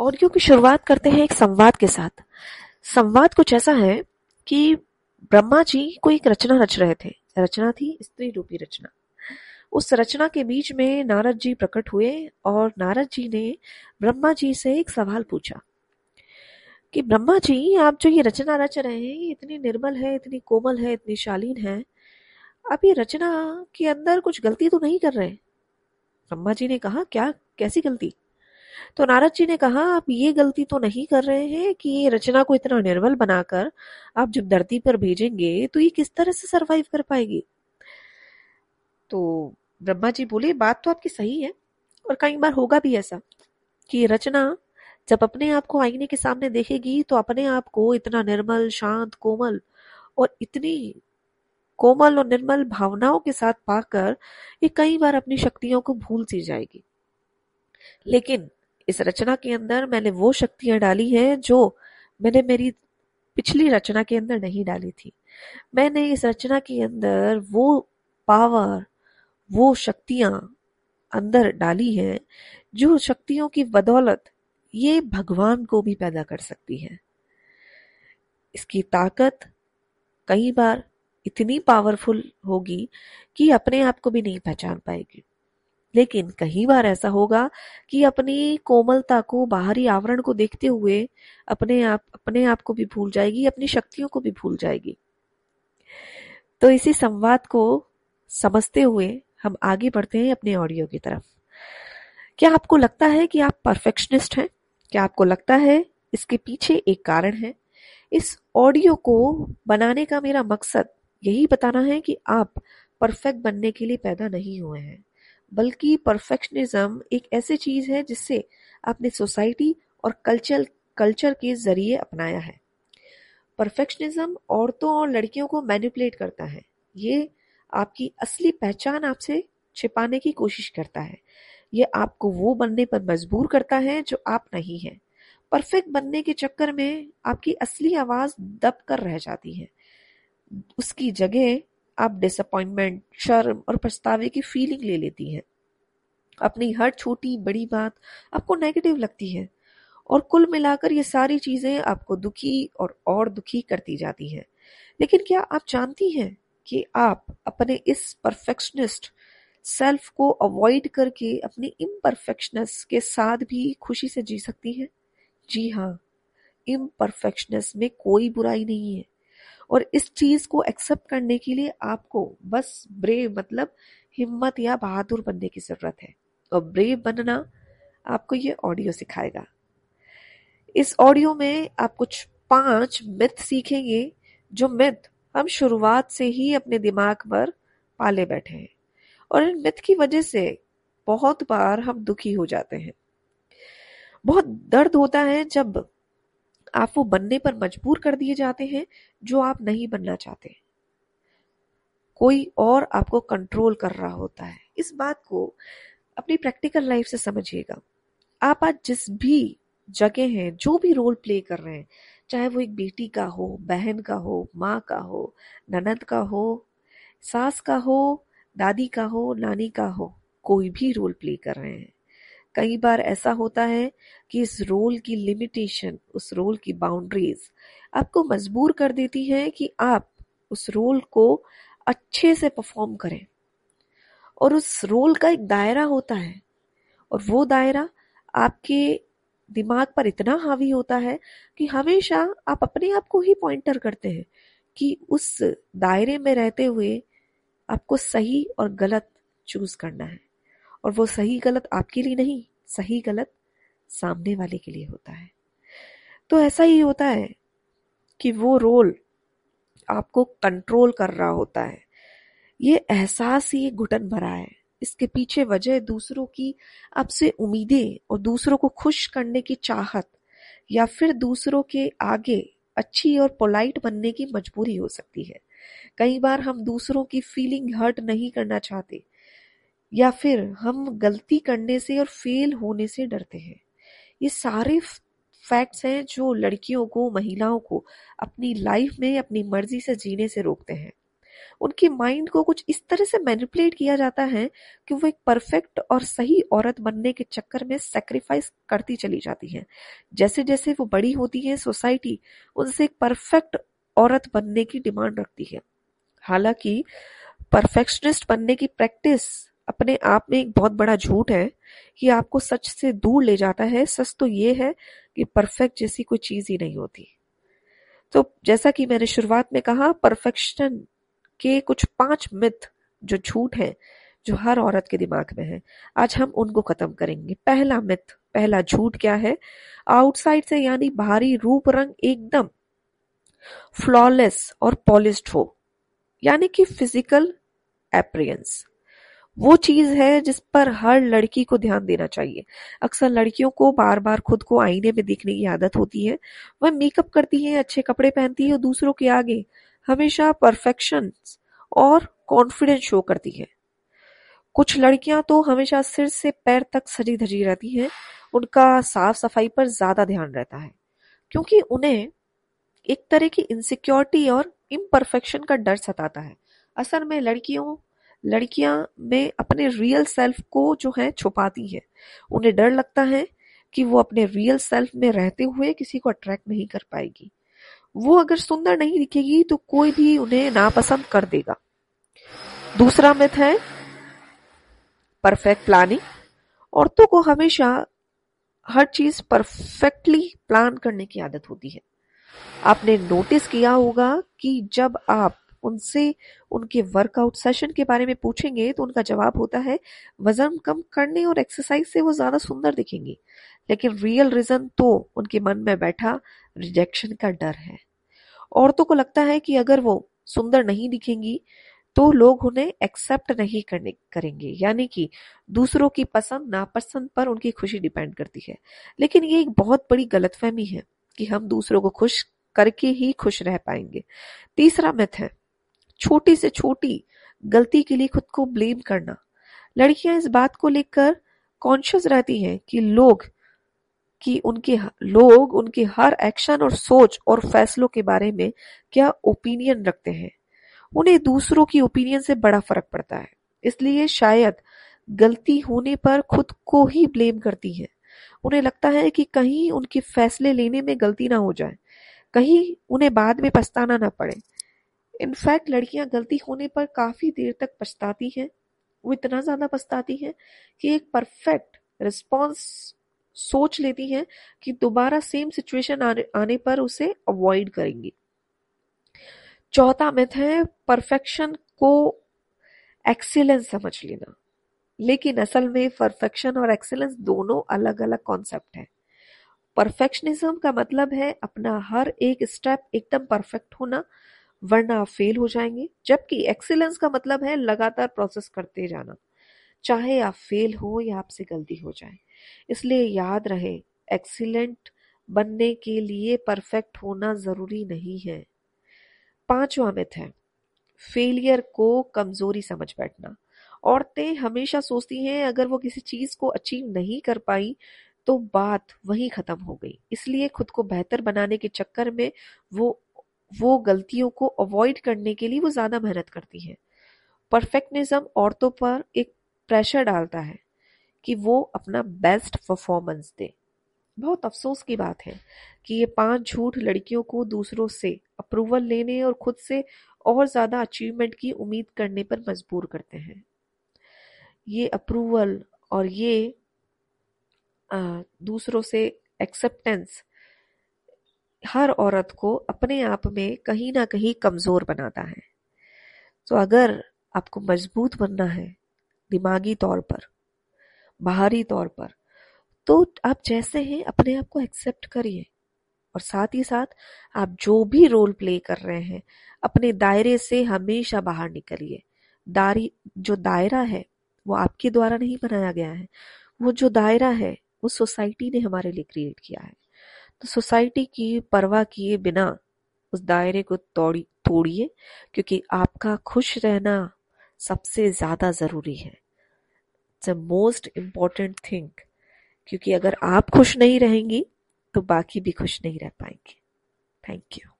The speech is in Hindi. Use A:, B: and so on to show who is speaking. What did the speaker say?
A: ऑडियो की शुरुआत करते हैं एक संवाद के साथ। संवाद कुछ ऐसा है कि ब्रह्मा जी कोई एक रचना रच रहे थे। रचना थी स्त्री रूपी रचना। उस रचना के बीच में नारद जी प्रकट हुए और नारद जी ने ब्रह्मा जी से एक सवाल पूछा कि ब्रह्मा जी, आप जो ये रचना रच रहे हैं, ये इतनी निर्मल है, इतनी कोमल है, इतनी शालीन है, आप ये रचना के अंदर कुछ गलती तो नहीं कर रहे ब्रह्मा जी ने कहा, क्या? कैसी गलती? तो नारद जी ने कहा, आप ये गलती तो नहीं कर रहे हैं कि ये रचना को इतना निर्बल बनाकर आप जब धरती पर भेजेंगे तो ये किस तरह से सरवाइव कर पाएगी? तो ब्रह्मा जी बोले, बात तो आपकी सही है, और कई बार होगा भी ऐसा कि रचना जब अपने आप को आईने के सामने देखेगी तो अपने आप को इतना निर्मल, शांत, कोमल और इतनी कोमल और निर्मल भावनाओं के साथ पाकर ये कई बार अपनी शक्तियों को भूल सी जाएगी। लेकिन इस रचना के अंदर मैंने वो शक्तियाँ डाली है जो मैंने मेरी पिछली रचना के अंदर नहीं डाली थी। मैंने इस रचना के अंदर वो पावर, वो शक्तियाँ अंदर डाली हैं जो शक्तियों की बदौलत ये भगवान को भी पैदा कर सकती है। इसकी ताकत कई बार इतनी पावरफुल होगी कि अपने आप को भी नहीं पहचान पाएगी। लेकिन कई बार ऐसा होगा कि अपनी कोमलता को, बाहरी आवरण को देखते हुए अपने आप अपने आप को भी भूल जाएगी, अपनी शक्तियों को भी भूल जाएगी। तो इसी संवाद को समझते हुए हम आगे बढ़ते हैं अपने ऑडियो की तरफ़। क्या आपको लगता है कि आप परफेक्शनिस्ट हैं? क्या आपको लगता है इसके पीछे एक कारण है? इस ऑडियो को बनाने का मेरा मकसद यही बताना है कि आप परफेक्ट बनने के लिए पैदा नहीं हुए हैं। बल्कि परफेक्शनिज्म एक ऐसी चीज़ है जिससे आपने सोसाइटी और कल्चर कल्चर के ज़रिए अपनाया है। परफेक्शनिज्म औरतों और लड़कियों को मैनिपुलेट करता है। ये आपकी असली पहचान आपसे छिपाने की कोशिश करता है। ये आपको वो बनने पर मजबूर करता है जो आप नहीं हैं। परफेक्ट बनने के चक्कर में आपकी असली आवाज़ दब कर रह जाती है। उसकी जगह आप डिसअपॉइंटमेंट शर्म और पछतावे की फीलिंग ले लेती हैं। अपनी हर छोटी बड़ी बात आपको नेगेटिव लगती है और कुल मिलाकर ये सारी चीज़ें आपको दुखी और और दुखी करती जाती हैं। लेकिन क्या आप जानती हैं कि आप अपने इस परफेक्शनिस्ट सेल्फ को अवॉइड करके अपनी इम्परफेक्शनेस के साथ भी खुशी से जी सकती हैं? जी हाँ इम्परफेक्शनेस में कोई बुराई नहीं है। और इस चीज़ को एक्सेप्ट करने के लिए आपको बस ब्रेव मतलब हिम्मत या बहादुर बनने की ज़रूरत है। और ब्रेव बनना आपको ये ऑडियो सिखाएगा। इस ऑडियो में आप कुछ पाँच मिथ सीखेंगे जो मिथ हम शुरुआत से ही अपने दिमाग पर पाले बैठे हैं। और इन मिथ की वजह से बहुत बार हम दुखी हो जाते हैं। बहुत दर्द होता है जब आप वो बनने पर मजबूर कर दिए जाते हैं जो आप नहीं बनना चाहते। कोई और आपको कंट्रोल कर रहा होता है। इस बात को अपनी प्रैक्टिकल लाइफ से समझिएगा। आप आज जिस भी जगह हैं, जो भी रोल प्ले कर रहे हैं, चाहे वो एक बेटी का हो, बहन का हो, माँ का हो, ननद का हो, सास का हो, दादी का हो, नानी का हो, कोई भी रोल प्ले कर रहे हैं। कई बार ऐसा होता है कि इस रोल की लिमिटेशन उस रोल की बाउंड्रीज आपको मजबूर कर देती है कि आप उस रोल को अच्छे से परफॉर्म करें। और उस रोल का एक दायरा होता है। और वो दायरा आपके दिमाग पर इतना हावी होता है कि हमेशा आप अपने आप को ही पॉइंटर करते हैं कि उस दायरे में रहते हुए आपको सही और गलत चूज़ करना है। और वो सही गलत आपके लिए नहीं, सही गलत सामने वाले के लिए होता है। तो ऐसा ही होता है कि वो रोल आपको कंट्रोल कर रहा होता है। ये एहसास ही घुटन भरा है। इसके पीछे वजह दूसरों की आपसे उम्मीदें और दूसरों को खुश करने की चाहत या फिर दूसरों के आगे अच्छी और पोलाइट बनने की मजबूरी हो सकती है। कई बार हम दूसरों की फीलिंग हर्ट नहीं करना चाहते या फिर हम गलती करने से और फेल होने से डरते हैं। ये सारे फैक्ट्स हैं जो लड़कियों को महिलाओं को अपनी लाइफ में अपनी मर्ज़ी से जीने से रोकते हैं। उनके माइंड को कुछ इस तरह से मैनिपुलेट किया जाता है कि वो एक परफेक्ट और सही औरत बनने के चक्कर में सेक्रीफाइस करती चली जाती हैं। जैसे जैसे वो बड़ी होती हैं, सोसाइटी उनसे एक परफेक्ट औरत बनने की डिमांड रखती है। हालाँकि परफेक्शनिस्ट बनने की प्रैक्टिस अपने आप में एक बहुत बड़ा झूठ है ये आपको सच से दूर ले जाता है। सच तो ये है कि परफेक्ट जैसी कोई चीज़ ही नहीं होती। तो जैसा कि मैंने शुरुआत में कहा, परफेक्शन के कुछ पाँच मिथ जो झूठ है, जो हर औरत के दिमाग में है, आज हम उनको खत्म करेंगे। पहला मिथ, पहला झूठ क्या है? आउटसाइड से यानी बाहरी रूप रंग एकदम फ्लॉलेस और पॉलिस्ड हो, यानी कि फ़िज़िकल एप्रियंस वो चीज़ है जिस पर हर लड़की को ध्यान देना चाहिए। अक्सर लड़कियों को बार बार खुद को आईने में देखने की आदत होती है। वह मेकअप करती है, अच्छे कपड़े पहनती है और दूसरों के आगे हमेशा परफेक्शन और कॉन्फिडेंस शो करती है। कुछ लड़कियाँ तो हमेशा सिर से पैर तक सजी धजी रहती हैं। उनका साफ़ सफ़ाई पर ज़्यादा ध्यान रहता है, क्योंकि उन्हें एक तरह की इनसिक्योरिटी और इम्परफेक्शन का डर सताता है। असल में लड़कियों लड़कियाँ में अपने रियल सेल्फ को जो है छुपाती है। उन्हें डर लगता है कि वो अपने रियल सेल्फ में रहते हुए किसी को अट्रैक्ट नहीं कर पाएगी। वो अगर सुंदर नहीं दिखेगी तो कोई भी उन्हें नापसंद कर देगा। दूसरा मिथ है परफेक्ट प्लानिंग औरतों को हमेशा हर चीज़ परफेक्टली प्लान करने की आदत होती है। आपने नोटिस किया होगा कि जब आप उनसे, उनके वर्कआउट सेशन के बारे में पूछेंगे तो उनका जवाब होता है, वज़न कम करने और एक्सरसाइज से वो ज़्यादा सुंदर दिखेंगी। लेकिन रियल रीजन तो उनके मन में बैठा रिजेक्शन का डर है। औरतों को लगता है कि अगर वो सुंदर नहीं दिखेंगी तो लोग उन्हें एक्सेप्ट नहीं करने, करेंगे। यानी कि दूसरों की पसंद, नापसंद पर उनकी खुशी डिपेंड करती है। लेकिन ये एक बहुत बड़ी गलतफहमी है कि हम दूसरों को खुश करके ही खुश रह पाएँगे। तीसरा मिथ है छोटी से छोटी गलती के लिए खुद को ब्लेम करना। लड़कियाँ इस बात को लेकर कॉन्शियस रहती हैं कि लोग, कि उनके लोग उनके हर एक्शन और सोच और फैसलों के बारे में क्या ओपिनियन रखते हैं। उन्हें दूसरों की ओपिनियन से बड़ा फ़र्क पड़ता है। इसलिए शायद गलती होने पर खुद को ही ब्लेम करती हैं। उन्हें लगता है कि कहीं उनके फैसले लेने में गलती ना हो जाए। कहीं उन्हें बाद में पछताना ना पड़े। इनफैक्ट लड़कियाँ गलती होने पर काफ़ी देर तक पछताती हैं। वो इतना ज़्यादा पछताती हैं कि एक परफेक्ट रिस्पॉन्स सोच लेती हैं कि दोबारा सेम सिचुएशन आने, पर उसे अवॉइड करेंगी। चौथा मिथ है परफेक्शन को एक्सीलेंस समझ लेना। लेकिन असल में परफेक्शन और एक्सीलेंस दोनों अलग अलग कॉन्सेप्ट है। परफेक्शनिज्म का मतलब है अपना हर एक स्टेप एकदम परफेक्ट होना वरना आप फेल हो जाएँगे। जबकि एक्सीलेंस का मतलब है लगातार प्रोसेस करते जाना। चाहे आप फेल हो या आपसे गलती हो जाए। इसलिए याद रहे एक्सीलेंट बनने के लिए परफेक्ट होना ज़रूरी नहीं है। पांचवा मिथ है फेलियर को कमज़ोरी समझ बैठना। औरतें हमेशा सोचती हैं, अगर वो किसी चीज़ को अचीव नहीं कर पाई तो बात वहीं खत्म हो गई। इसलिए खुद को बेहतर बनाने के चक्कर में वो वो गलतियों को अवॉइड करने के लिए वो ज़्यादा मेहनत करती है। परफेक्टनिज्म औरतों पर एक प्रेशर डालता है कि वो अपना बेस्ट परफॉर्मेंस दे। बहुत अफसोस की बात है कि ये पाँच झूठ लड़कियों को दूसरों से अप्रूवल लेने और खुद से और ज़्यादा अचीवमेंट की उम्मीद करने पर मजबूर करते हैं। ये अप्रूवल और ये आ, दूसरों से एक्सेप्टेंस हर औरत को अपने आप में कहीं ना कहीं कमज़ोर बनाता है। तो अगर आपको मज़बूत बनना है, दिमागी तौर पर, बाहरी तौर पर तो आप जैसे हैं, अपने आप को एक्सेप्ट करिए। और साथ ही साथ आप जो भी रोल प्ले कर रहे हैं, अपने दायरे से हमेशा बाहर निकलिए। दारी, जो दायरा है, वो आपके द्वारा नहीं बनाया गया है। वो जो दायरा है, वो सोसाइटी ने हमारे लिए क्रिएट किया है। सोसाइटी की परवाह किए बिना उस दायरे को तोड़ी, तोड़िए, क्योंकि आपका खुश रहना सबसे ज़्यादा ज़रूरी है। It's a most important thing क्योंकि अगर आप खुश नहीं रहेंगी तो बाकी भी खुश नहीं रह पाएँगे। Thank you